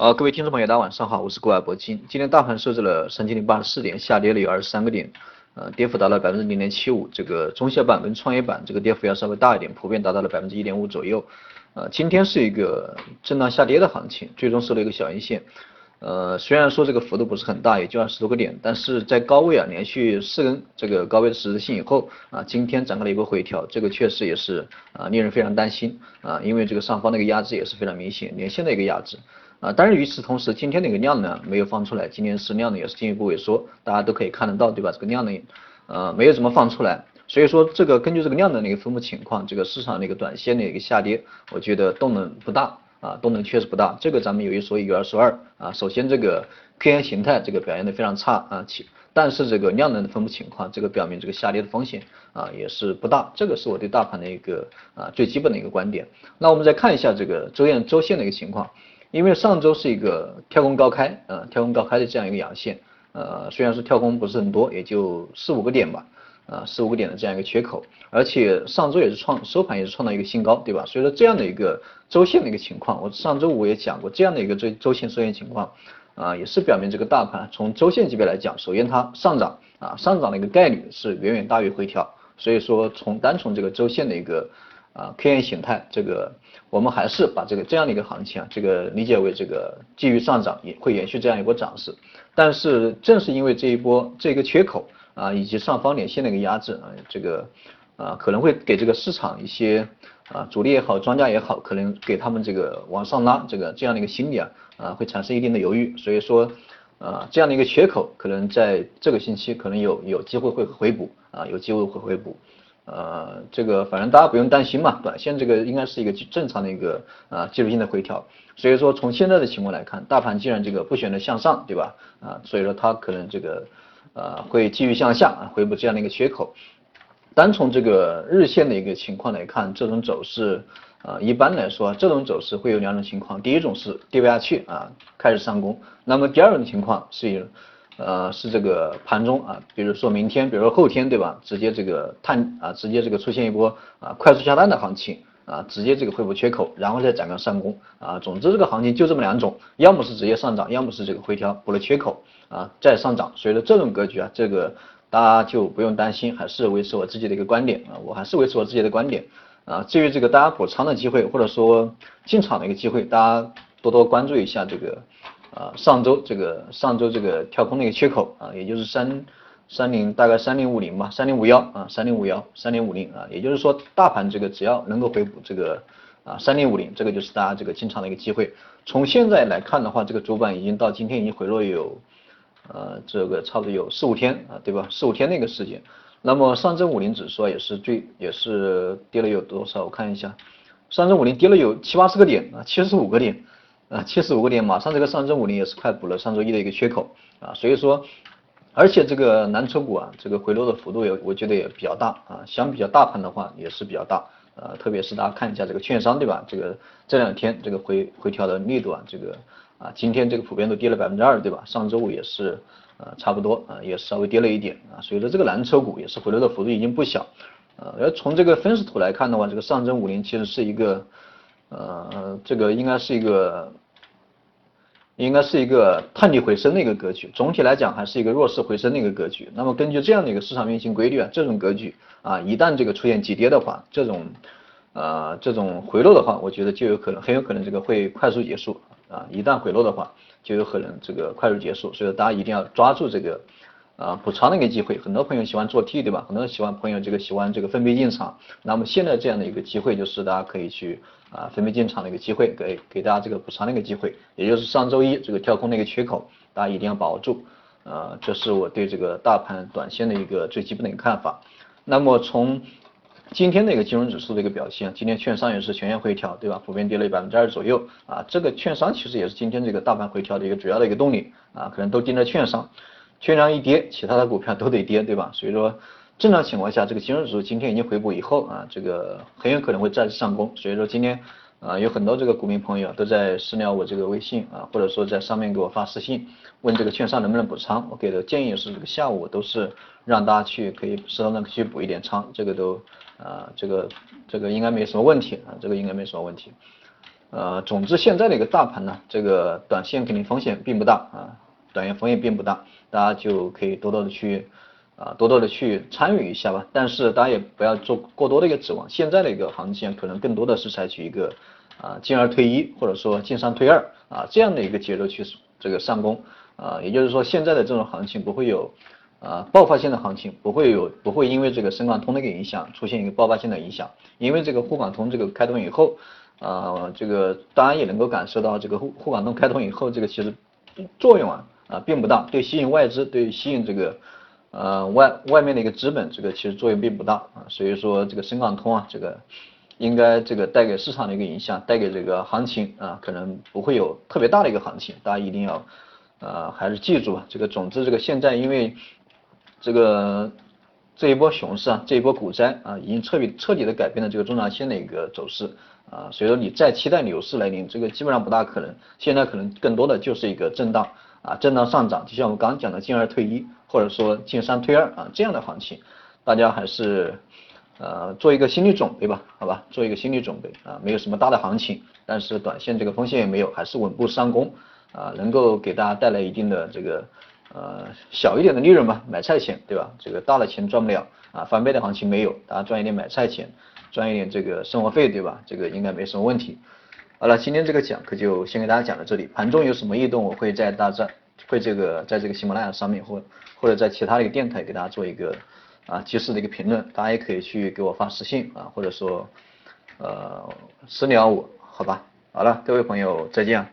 好，各位听众朋友，大家晚上好，我是郭海博金。今天大盘收在了三千零八十四点，下跌了有二十三个点，呃，跌幅达到百分之零点七五。这个中小板跟创业板这个跌幅要稍微大一点，普遍达到了百分之一点五左右。呃，今天是一个震荡下跌的行情，最终收了一个小阴线。呃，虽然说这个幅度不是很大，也就二十多个点，但是在高位啊，连续四根这个高位的十字星以后啊，今天展开了一波回调，这个确实也是啊，令人非常担心啊，因为这个上方那个压制也是非常明显，连线的一个压制。啊，但是与此同时，今天那个量呢没有放出来，今天是量呢也是进一步萎缩，大家都可以看得到，对吧？这个量呢，呃，没有怎么放出来，所以说这个根据这个量的那个分布情况，这个市场那个短线的一个下跌，我觉得动能不大啊，动能确实不大，这个咱们有一说一，有二说二啊。首先这个 K 线形态这个表现的非常差啊，其但是这个量能的分布情况，这个表明这个下跌的风险啊也是不大，这个是我对大盘的一个啊最基本的一个观点。那我们再看一下这个周线周线的一个情况。因为上周是一个跳空高开，呃，跳空高开的这样一个阳线，呃，虽然说跳空不是很多，也就四五个点吧，啊，四五个点的这样一个缺口，而且上周也是创收盘也是创造一个新高，对吧？所以说这样的一个周线的一个情况，我上周五也讲过这样的一个周周线收线情况，啊，也是表明这个大盘从周线级别来讲，首先它上涨，啊，上涨的一个概率是远远大于回调，所以说从单从这个周线的一个。啊，K 线形态，这个我们还是把这个这样的一个行情啊，这个理解为这个继续上涨，也会延续这样一波涨势。但是正是因为这一波这个缺口啊，以及上方连线的一个压制啊，这个啊可能会给这个市场一些啊主力也好，庄家也好，可能给他们这个往上拉这个这样的一个心理啊啊会产生一定的犹豫。所以说啊这样的一个缺口，可能在这个星期可能有有机会会回补啊，有机会会回补。呃，这个反正大家不用担心嘛，短线这个应该是一个正常的一个啊技术性的回调，所以说从现在的情况来看，大盘既然这个不选择向上，对吧？啊，所以说它可能这个呃会继续向下啊回补这样的一个缺口。单从这个日线的一个情况来看，这种走势啊一般来说这种走势会有两种情况，第一种是跌不下去啊开始上攻，那么第二种情况是。呃，是这个盘中啊，比如说明天，比如说后天，对吧？直接这个探啊，直接这个出现一波啊快速下单的行情啊，直接这个回补缺口，然后再展开上攻啊。总之这个行情就这么两种，要么是直接上涨，要么是这个回调补了缺口啊再上涨。所以说这种格局啊，这个大家就不用担心，还是维持我自己的一个观点啊，我还是维持我自己的观点啊。至于这个大家补仓的机会，或者说进场的一个机会，大家多多关注一下这个。啊，上周这个上周这个跳空的一个缺口啊，也就是三三零大概三零五零吧，三零五幺啊，三零五幺三零五零啊，也就是说大盘这个只要能够回补这个啊三零五零，这个就是大家这个进场的一个机会。从现在来看的话，这个主板已经到今天已经回落有呃这个差不多有四五天啊，对吧？四五天的一个时间。那么上证五零指数也是最也是跌了有多少？我看一下，上证五零跌了有七八十个点啊，七十五个点。啊，七十五个点，马上这个上证五零也是快补了上周一的一个缺口啊，所以说，而且这个蓝筹股啊，这个回落的幅度也我觉得也比较大啊，相比较大盘的话也是比较大，呃，特别是大家看一下这个券商对吧？这个这两天这个回回调的力度啊，这个啊，今天这个普遍都跌了百分之二对吧？上周五也是呃差不多啊，也稍微跌了一点啊，所以说这个蓝筹股也是回落的幅度已经不小，呃，而从这个分时图来看的话，这个上证五零其实是一个。呃，这个应该是一个，应该是一个探底回升的一个格局。总体来讲，还是一个弱势回升的一个格局。那么根据这样的一个市场运行规律啊，这种格局啊，一旦这个出现急跌的话，这种呃这种回落的话，我觉得就有可能很有可能这个会快速结束啊。一旦回落的话，就有可能这个快速结束。所以大家一定要抓住这个。啊，补仓的一个机会，很多朋友喜欢做 T，对吧？很多喜欢朋友这个喜欢这个分批进场。那么现在这样的一个机会，就是大家可以去啊分批进场的一个机会，给给大家这个补仓的一个机会，也就是上周一这个跳空的一个缺口，大家一定要把握住。呃，这是我对这个大盘短线的一个最基本的一个看法。那么从今天的一个金融指数的一个表现，今天券商也是全线回调，对吧？普遍跌了百分之二左右啊。这个券商其实也是今天这个大盘回调的一个主要的一个动力啊，可能都盯着券商。券商一跌，其他的股票都得跌，对吧？所以说，正常情况下，这个金融指数今天已经回补以后啊，这个很有可能会再次上攻。所以说今天啊，有很多这个股民朋友都在私聊我这个微信啊，或者说在上面给我发私信，问这个券商能不能补仓。我给的建议是，下午都是让大家去可以适当的去补一点仓，这个都啊，这个这个应该没什么问题啊，这个应该没什么问题。呃，总之现在的一个大盘呢，这个短线肯定风险并不大啊，短线风险并不大，大家就可以多多的去啊，多多的去参与一下吧。但是大家也不要做过多的一个指望，现在的一个行情可能更多的是采取一个啊进二退一，或者说进三退二啊这样的一个节奏去这个上攻啊，也就是说现在的这种行情不会有啊爆发性的行情，不会有不会因为这个深港通的一个影响出现一个爆发性的影响，因为这个沪港通这个开通以后。啊，这个当然也能够感受到，这个沪沪港通开通以后，这个其实作用啊啊并不大，对吸引外资，对吸引这个呃外外面的一个资本，这个其实作用并不大啊。所以说这个深港通啊，这个应该这个带给市场的一个影响，带给这个行情啊，可能不会有特别大的一个行情。大家一定要呃还是记住啊，这个总之这个现在因为这个这一波熊市啊，这一波股灾啊，已经彻底彻底的改变了这个中长线的一个走势。啊，所以说你再期待牛市来临，这个基本上不大可能。现在可能更多的就是一个震荡啊，震荡上涨，就像我们刚刚讲的进二退一，或者说进三退二啊这样的行情，大家还是呃做一个心理准备吧，好吧，做一个心理准备啊，没有什么大的行情，但是短线这个风险也没有，还是稳步上攻啊，能够给大家带来一定的这个呃小一点的利润吧，买菜钱对吧？这个大的钱赚不了啊，翻倍的行情没有，大家赚一点买菜钱。赚一点这个生活费，对吧？这个应该没什么问题。好了，今天这个讲课就先给大家讲到这里。盘中有什么异动，我会在大战会这个在这个喜马拉雅上面或或者在其他的一个电台给大家做一个啊及时的一个评论。大家也可以去给我发私信啊，或者说呃私聊我，好吧？好了，各位朋友再见。